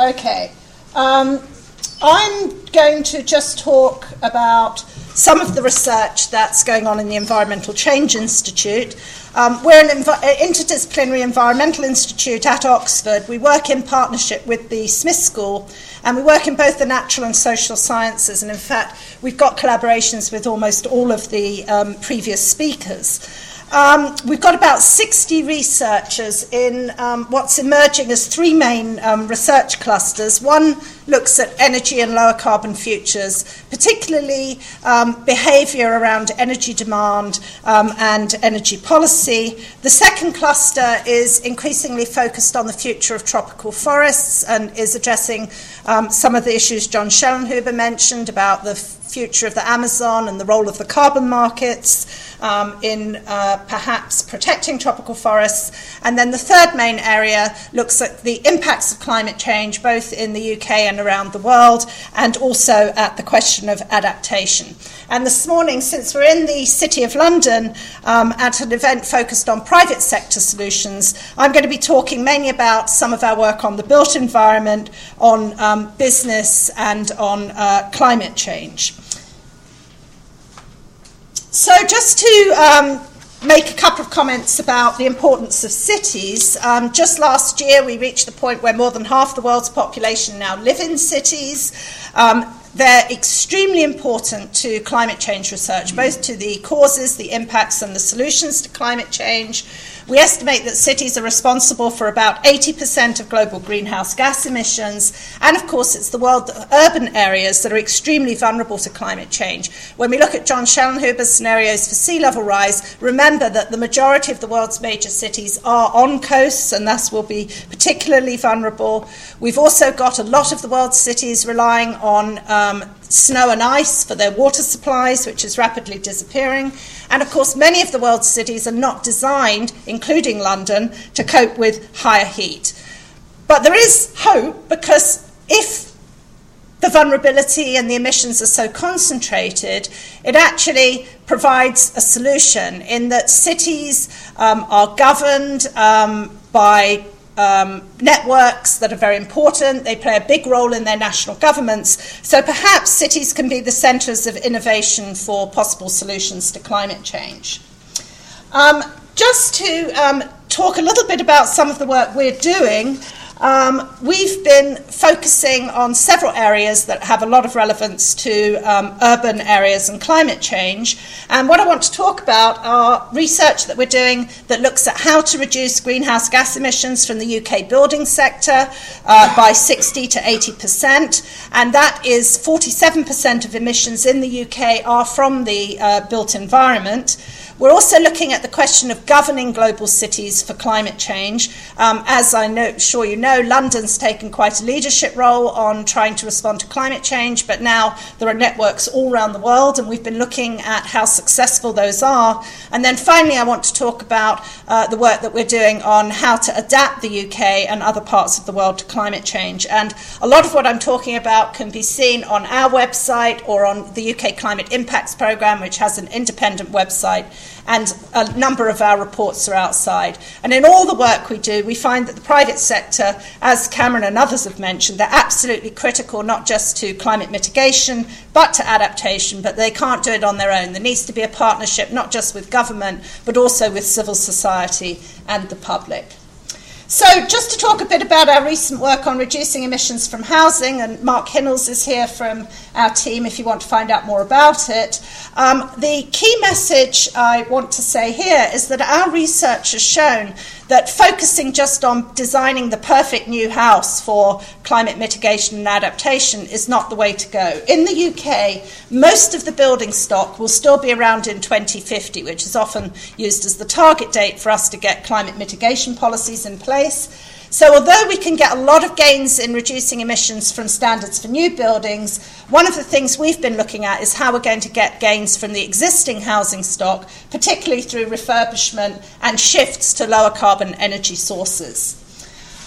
Okay. Um, I'm going to just talk about some of the research that's going on in the Environmental Change Institute. Um, we're an env- interdisciplinary environmental institute at Oxford. We work in partnership with the Smith School and we work in both the natural and social sciences. And in fact, we've got collaborations with almost all of the um, previous speakers. Um, we've got about 60 researchers in um, what's emerging as three main um, research clusters. One looks at energy and lower carbon futures, particularly um, behaviour around energy demand um, and energy policy. The second cluster is increasingly focused on the future of tropical forests and is addressing um, some of the issues John Schellnhuber mentioned about the future of the Amazon and the role of the carbon markets um, in uh, perhaps protecting tropical forests. And then the third main area looks at the impacts of climate change, both in the UK and around the world, and also at the question of adaptation. And this morning, since we're in the City of London um, at an event focused on private sector solutions, I'm going to be talking mainly about some of our work on the built environment, on um, business, and on uh, climate change. So, just to um, make a couple of comments about the importance of cities. Um, just last year, we reached the point where more than half the world's population now live in cities. Um, they're extremely important to climate change research, both to the causes, the impacts, and the solutions to climate change. We estimate that cities are responsible for about 80% of global greenhouse gas emissions, and of course, it's the world urban areas that are extremely vulnerable to climate change. When we look at John Schellnhuber's scenarios for sea level rise, remember that the majority of the world's major cities are on coasts and thus will be particularly vulnerable. We've also got a lot of the world's cities relying on um, snow and ice for their water supplies, which is rapidly disappearing. And of course, many of the world's cities are not designed, including London, to cope with higher heat. But there is hope because if the vulnerability and the emissions are so concentrated, it actually provides a solution in that cities um, are governed um, by um, networks that are very important. They play a big role in their national governments. So perhaps cities can be the centres of innovation for possible solutions to climate change. Um, just to um, talk a little bit about some of the work we're doing. Um, we've been focusing on several areas that have a lot of relevance to um, urban areas and climate change. And what I want to talk about are research that we're doing that looks at how to reduce greenhouse gas emissions from the UK building sector uh, by 60 to 80 percent. And that is 47 percent of emissions in the UK are from the uh, built environment. We're also looking at the question of governing global cities for climate change. Um, as I know, sure you know, London's taken quite a leadership role on trying to respond to climate change, but now there are networks all around the world, and we've been looking at how successful those are. And then finally, I want to talk about uh, the work that we're doing on how to adapt the UK and other parts of the world to climate change. And a lot of what I'm talking about can be seen on our website or on the UK Climate Impacts Programme, which has an independent website and a number of our reports are outside. And in all the work we do, we find that the private sector, as Cameron and others have mentioned, they're absolutely critical not just to climate mitigation but to adaptation, but they can't do it on their own. There needs to be a partnership not just with government but also with civil society and the public. So, just to talk a bit about our recent work on reducing emissions from housing, and Mark Hinnells is here from our team if you want to find out more about it. Um, the key message I want to say here is that our research has shown that focusing just on designing the perfect new house for climate mitigation and adaptation is not the way to go. In the UK, most of the building stock will still be around in 2050, which is often used as the target date for us to get climate mitigation policies in place. So, although we can get a lot of gains in reducing emissions from standards for new buildings, one of the things we've been looking at is how we're going to get gains from the existing housing stock, particularly through refurbishment and shifts to lower carbon energy sources.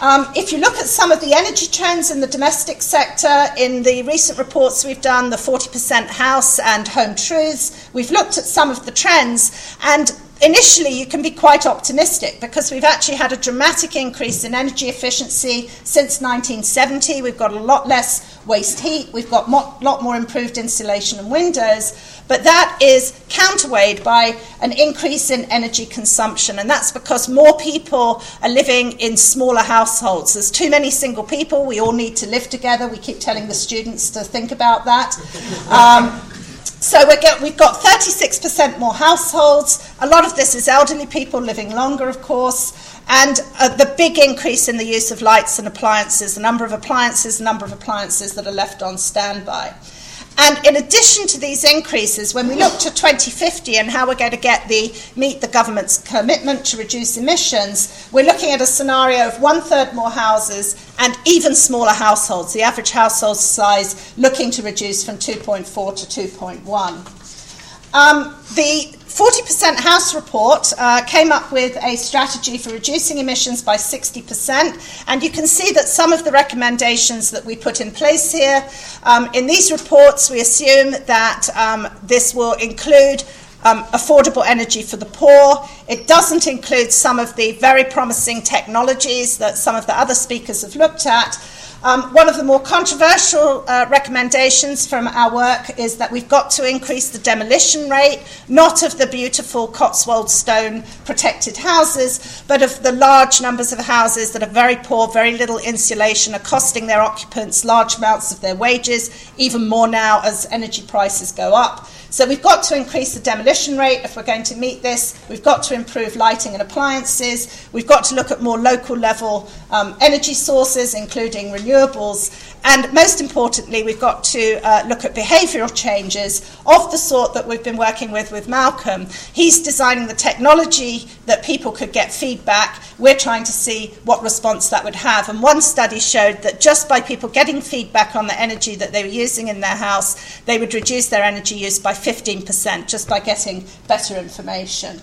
Um, if you look at some of the energy trends in the domestic sector, in the recent reports we've done, the 40% house and home truths, we've looked at some of the trends, and initially you can be quite optimistic because we've actually had a dramatic increase in energy efficiency since 1970. We've got a lot less waste heat, we've got a lot more improved insulation and windows, but that is counterweighed by an increase in energy consumption, and that's because more people are living in smaller households. There's too many single people, we all need to live together. We keep telling the students to think about that. Um, so get, we've got 36% more households. A lot of this is elderly people living longer, of course, and uh, the big increase in the use of lights and appliances, the number of appliances, the number of appliances that are left on standby. And in addition to these increases, when we look to 2050 and how we're going to get the meet the government's commitment to reduce emissions, we're looking at a scenario of one third more houses and even smaller households. The average household size looking to reduce from 2.4 to 2.1. Um, the 40% House report uh, came up with a strategy for reducing emissions by 60%, and you can see that some of the recommendations that we put in place here. Um, in these reports, we assume that um, this will include um, affordable energy for the poor. It doesn't include some of the very promising technologies that some of the other speakers have looked at. Um, one of the more controversial uh, recommendations from our work is that we've got to increase the demolition rate, not of the beautiful Cotswold stone protected houses, but of the large numbers of houses that are very poor, very little insulation, are costing their occupants large amounts of their wages, even more now as energy prices go up. So we've got to increase the demolition rate if we're going to meet this. We've got to improve lighting and appliances. We've got to look at more local level um, energy sources, including renewables. And most importantly, we've got to uh, look at behavioural changes of the sort that we've been working with with Malcolm. He's designing the technology that people could get feedback. We're trying to see what response that would have. And one study showed that just by people getting feedback on the energy that they were using in their house, they would reduce their energy use by 15% just by getting better information.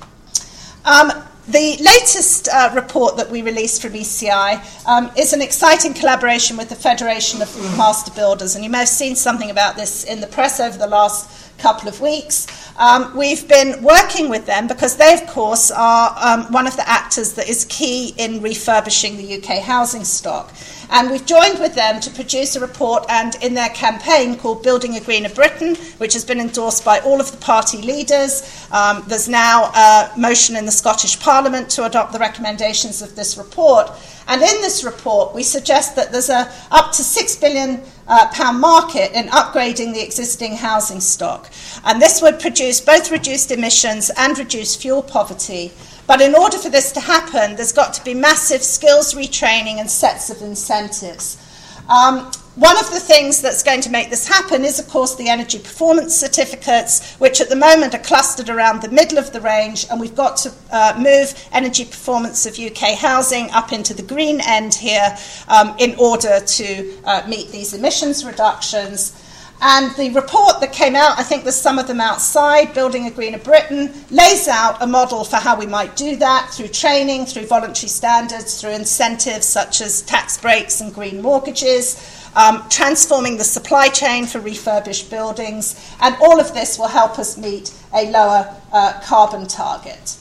Um, the latest uh, report that we released from ECI um, is an exciting collaboration with the Federation of Master Builders, and you may have seen something about this in the press over the last couple of weeks. Um, we've been working with them because they, of course, are um, one of the actors that is key in refurbishing the UK housing stock. And we've joined with them to produce a report and in their campaign called Building a Greener Britain, which has been endorsed by all of the party leaders. Um, there's now a motion in the Scottish Parliament to adopt the recommendations of this report. And in this report, we suggest that there's a up to six billion uh, pound market in upgrading the existing housing stock, and this would produce both reduced emissions and reduced fuel poverty. But in order for this to happen, there's got to be massive skills retraining and sets of incentives. Um, one of the things that's going to make this happen is, of course, the energy performance certificates, which at the moment are clustered around the middle of the range, and we've got to uh, move energy performance of UK housing up into the green end here um, in order to uh, meet these emissions reductions. And the report that came out, I think there's some of them outside, Building a Greener Britain, lays out a model for how we might do that through training, through voluntary standards, through incentives such as tax breaks and green mortgages, um, transforming the supply chain for refurbished buildings, and all of this will help us meet a lower uh, carbon target.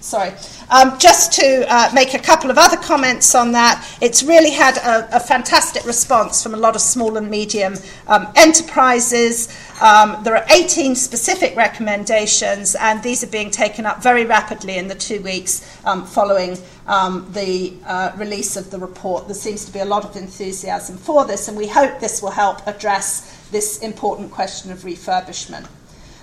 Sorry. Um, just to uh, make a couple of other comments on that, it's really had a, a fantastic response from a lot of small and medium um, enterprises. Um, there are 18 specific recommendations, and these are being taken up very rapidly in the two weeks um, following um, the uh, release of the report. There seems to be a lot of enthusiasm for this, and we hope this will help address this important question of refurbishment.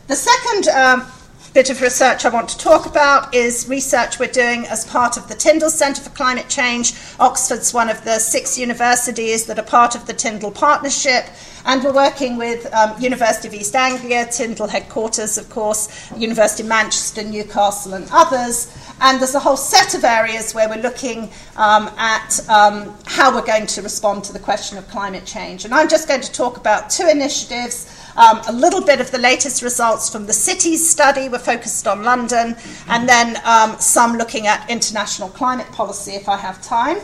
The second um, bit of research I want to talk about is research we're doing as part of the Tyndall Centre for Climate Change. Oxford's one of the six universities that are part of the Tyndall Partnership, and we're working with um, University of East Anglia, Tyndall headquarters, of course, University of Manchester, Newcastle, and others. And there's a whole set of areas where we're looking um, at um, how we're going to respond to the question of climate change. And I'm just going to talk about two initiatives um, a little bit of the latest results from the cities study were focused on London, and then um, some looking at international climate policy if I have time.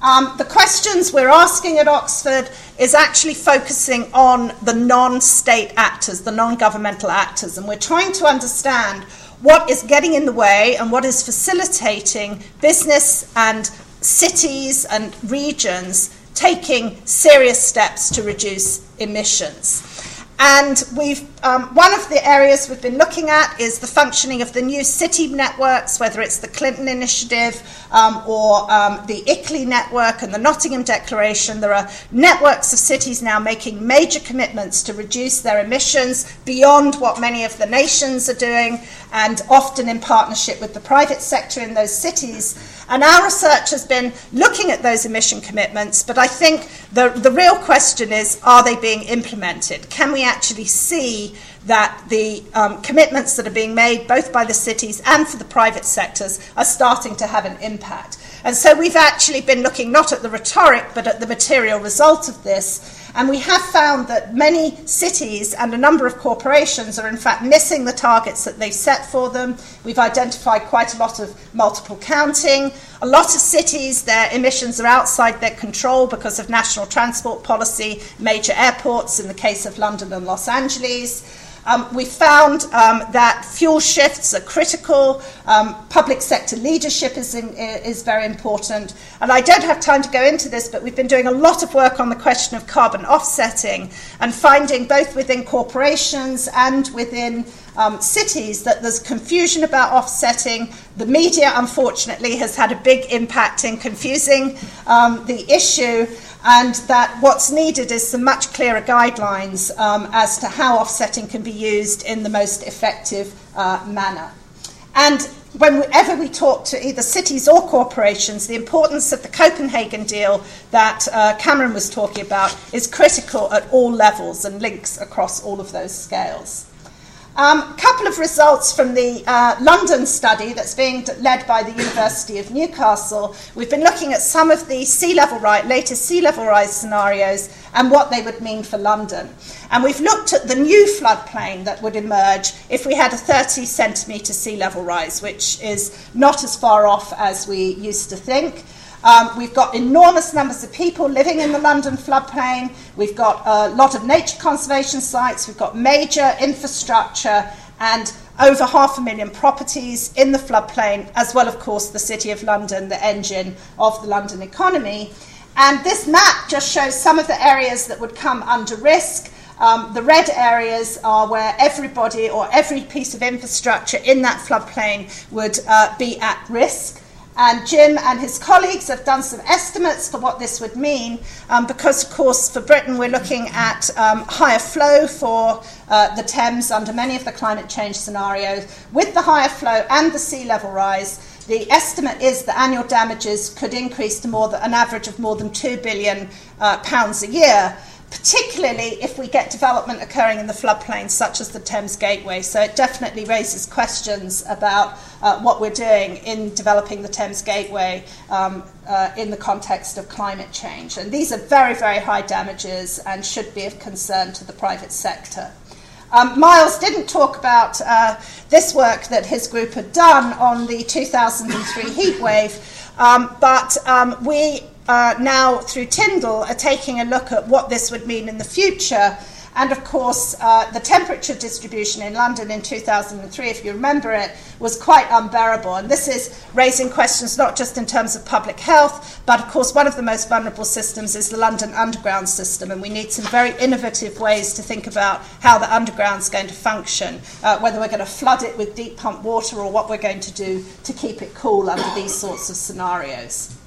Um, the questions we're asking at Oxford is actually focusing on the non state actors, the non governmental actors, and we're trying to understand what is getting in the way and what is facilitating business and cities and regions taking serious steps to reduce emissions. And we've, um, one of the areas we've been looking at is the functioning of the new city networks, whether it's the Clinton Initiative um, or um, the ICLEI network and the Nottingham Declaration. There are networks of cities now making major commitments to reduce their emissions beyond what many of the nations are doing, and often in partnership with the private sector in those cities. And our research has been looking at those emission commitments, but I think the, the real question is are they being implemented? Can we actually see that the um, commitments that are being made, both by the cities and for the private sectors, are starting to have an impact? And so we've actually been looking not at the rhetoric, but at the material result of this. And we have found that many cities and a number of corporations are in fact missing the targets that they've set for them. We've identified quite a lot of multiple counting. A lot of cities, their emissions are outside their control because of national transport policy, major airports, in the case of London and Los Angeles. Um, we found um, that fuel shifts are critical, um, public sector leadership is, in, is very important. And I don't have time to go into this, but we've been doing a lot of work on the question of carbon offsetting and finding both within corporations and within um, cities that there's confusion about offsetting. The media, unfortunately, has had a big impact in confusing um, the issue and that what's needed is some much clearer guidelines um, as to how offsetting can be used in the most effective uh, manner. And whenever we talk to either cities or corporations, the importance of the Copenhagen deal that uh, Cameron was talking about is critical at all levels and links across all of those scales. A um, couple of results from the uh, London study that's being led by the University of Newcastle. We've been looking at some of the sea level rise, latest sea level rise scenarios and what they would mean for London. And we've looked at the new floodplain that would emerge if we had a 30 centimetre sea level rise, which is not as far off as we used to think. Um, we've got enormous numbers of people living in the London floodplain. We've got a lot of nature conservation sites. We've got major infrastructure and over half a million properties in the floodplain, as well, of course, the City of London, the engine of the London economy. And this map just shows some of the areas that would come under risk. Um, the red areas are where everybody or every piece of infrastructure in that floodplain would uh, be at risk. And Jim and his colleagues have done some estimates for what this would mean, um, because, of course, for Britain, we're looking at um, higher flow for uh, the Thames under many of the climate change scenarios. With the higher flow and the sea level rise, the estimate is that annual damages could increase to more than an average of more than two billion uh, pounds a year particularly if we get development occurring in the floodplain, such as the Thames Gateway. So it definitely raises questions about uh, what we're doing in developing the Thames Gateway um, uh, in the context of climate change. And these are very, very high damages and should be of concern to the private sector. Um, Miles didn't talk about uh, this work that his group had done on the 2003 heatwave, um, but um, we uh, now through Tyndall are taking a look at what this would mean in the future. And of course, uh, the temperature distribution in London in 2003, if you remember it, was quite unbearable. And this is raising questions not just in terms of public health, but of course, one of the most vulnerable systems is the London Underground system. And we need some very innovative ways to think about how the Underground is going to function, uh, whether we're going to flood it with deep pump water or what we're going to do to keep it cool under these sorts of scenarios.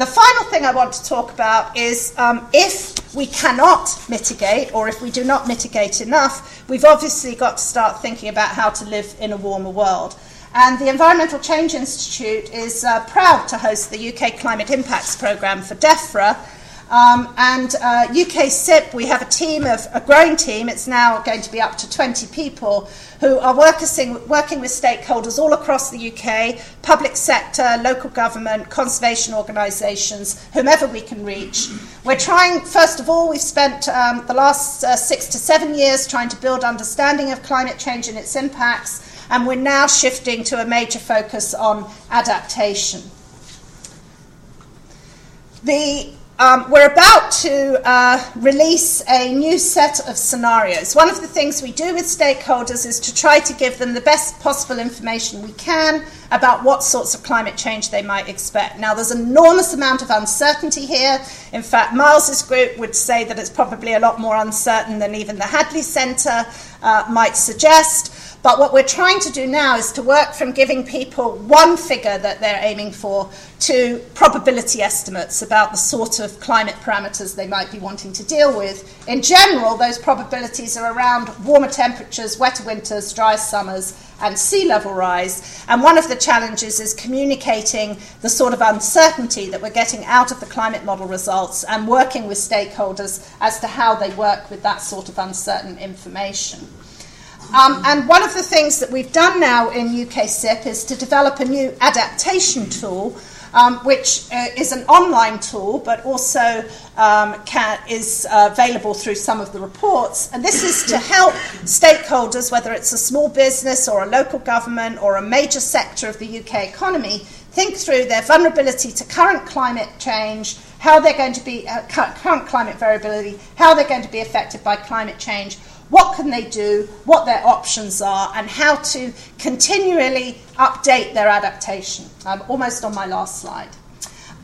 The final thing I want to talk about is um, if we cannot mitigate, or if we do not mitigate enough, we've obviously got to start thinking about how to live in a warmer world. And the Environmental Change Institute is uh, proud to host the UK Climate Impacts Programme for DEFRA, um, and uh, UK CIP, we have a team of a growing team. It's now going to be up to 20 people who are working, working with stakeholders all across the UK, public sector, local government, conservation organisations, whomever we can reach. We're trying, first of all, we've spent um, the last uh, six to seven years trying to build understanding of climate change and its impacts, and we're now shifting to a major focus on adaptation. The um, we're about to uh, release a new set of scenarios. One of the things we do with stakeholders is to try to give them the best possible information we can about what sorts of climate change they might expect. Now, there's an enormous amount of uncertainty here. In fact, Miles's group would say that it's probably a lot more uncertain than even the Hadley Centre uh, might suggest. But what we're trying to do now is to work from giving people one figure that they're aiming for to probability estimates about the sort of climate parameters they might be wanting to deal with. In general, those probabilities are around warmer temperatures, wetter winters, dry summers, and sea level rise. And one of the challenges is communicating the sort of uncertainty that we're getting out of the climate model results and working with stakeholders as to how they work with that sort of uncertain information. Um, and one of the things that we've done now in UK CIP is to develop a new adaptation tool, um, which uh, is an online tool, but also um, can, is uh, available through some of the reports. And this is to help stakeholders, whether it's a small business or a local government or a major sector of the UK economy, think through their vulnerability to current climate change, how they're going to be, uh, current climate variability, how they're going to be affected by climate change what can they do, what their options are, and how to continually update their adaptation. I'm almost on my last slide.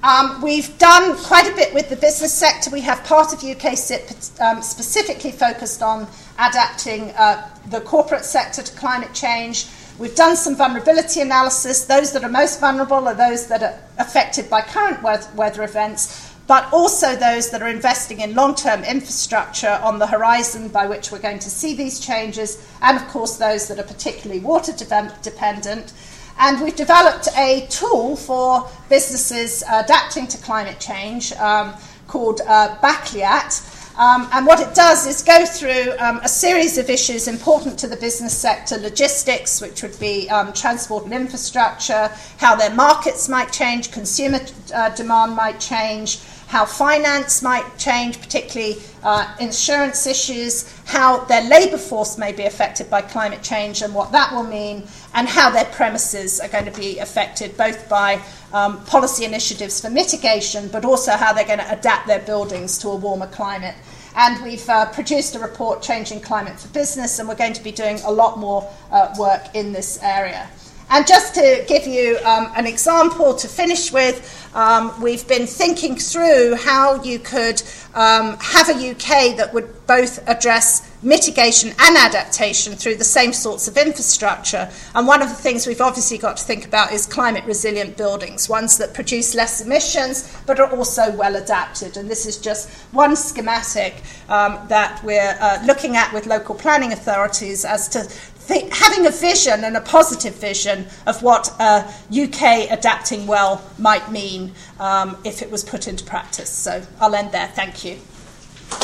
Um, we've done quite a bit with the business sector. We have part of UK CIP um, specifically focused on adapting uh, the corporate sector to climate change. We've done some vulnerability analysis. Those that are most vulnerable are those that are affected by current weather events but also those that are investing in long term infrastructure on the horizon by which we're going to see these changes, and of course those that are particularly water de- dependent. And we've developed a tool for businesses adapting to climate change um, called uh, BACLIAT. Um, and what it does is go through um, a series of issues important to the business sector logistics, which would be um, transport and infrastructure, how their markets might change, consumer uh, demand might change, how finance might change, particularly uh, insurance issues, how their labour force may be affected by climate change and what that will mean, and how their premises are going to be affected both by um, policy initiatives for mitigation, but also how they're going to adapt their buildings to a warmer climate. And we've uh, produced a report, Changing Climate for Business, and we're going to be doing a lot more uh, work in this area. And just to give you um, an example to finish with, um, we've been thinking through how you could um, have a UK that would both address mitigation and adaptation through the same sorts of infrastructure. And one of the things we've obviously got to think about is climate resilient buildings, ones that produce less emissions but are also well adapted. And this is just one schematic um, that we're uh, looking at with local planning authorities as to th- having a vision and a positive vision of what uh, UK adapting well might mean um, if it was put into practice. So I'll end there. Thank you.